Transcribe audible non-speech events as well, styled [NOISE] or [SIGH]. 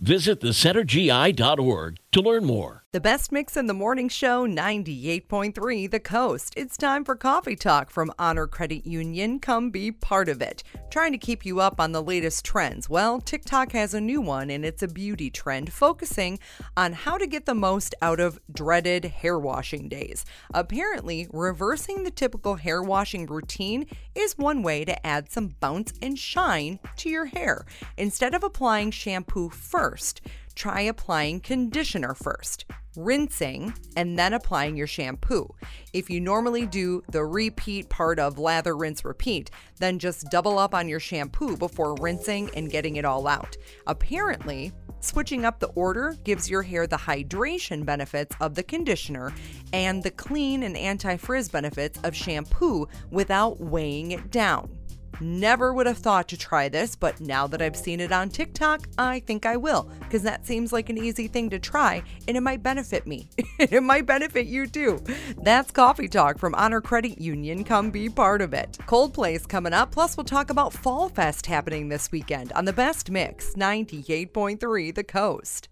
Visit thecentergi.org to learn more. The best mix in the morning show, 98.3 The Coast. It's time for Coffee Talk from Honor Credit Union. Come be part of it. Trying to keep you up on the latest trends. Well, TikTok has a new one, and it's a beauty trend focusing on how to get the most out of dreaded hair washing days. Apparently, reversing the typical hair washing routine is one way to add some bounce and shine to your hair. Instead of applying shampoo first, try applying conditioner first, rinsing, and then applying your shampoo. If you normally do the repeat part of lather, rinse, repeat, then just double up on your shampoo before rinsing and getting it all out. Apparently, Switching up the order gives your hair the hydration benefits of the conditioner and the clean and anti frizz benefits of shampoo without weighing it down. Never would have thought to try this, but now that I've seen it on TikTok, I think I will, because that seems like an easy thing to try and it might benefit me. [LAUGHS] it might benefit you too. That's Coffee Talk from Honor Credit Union. Come be part of it. Coldplay's coming up, plus we'll talk about Fall Fest happening this weekend on the best mix 98.3 The Coast.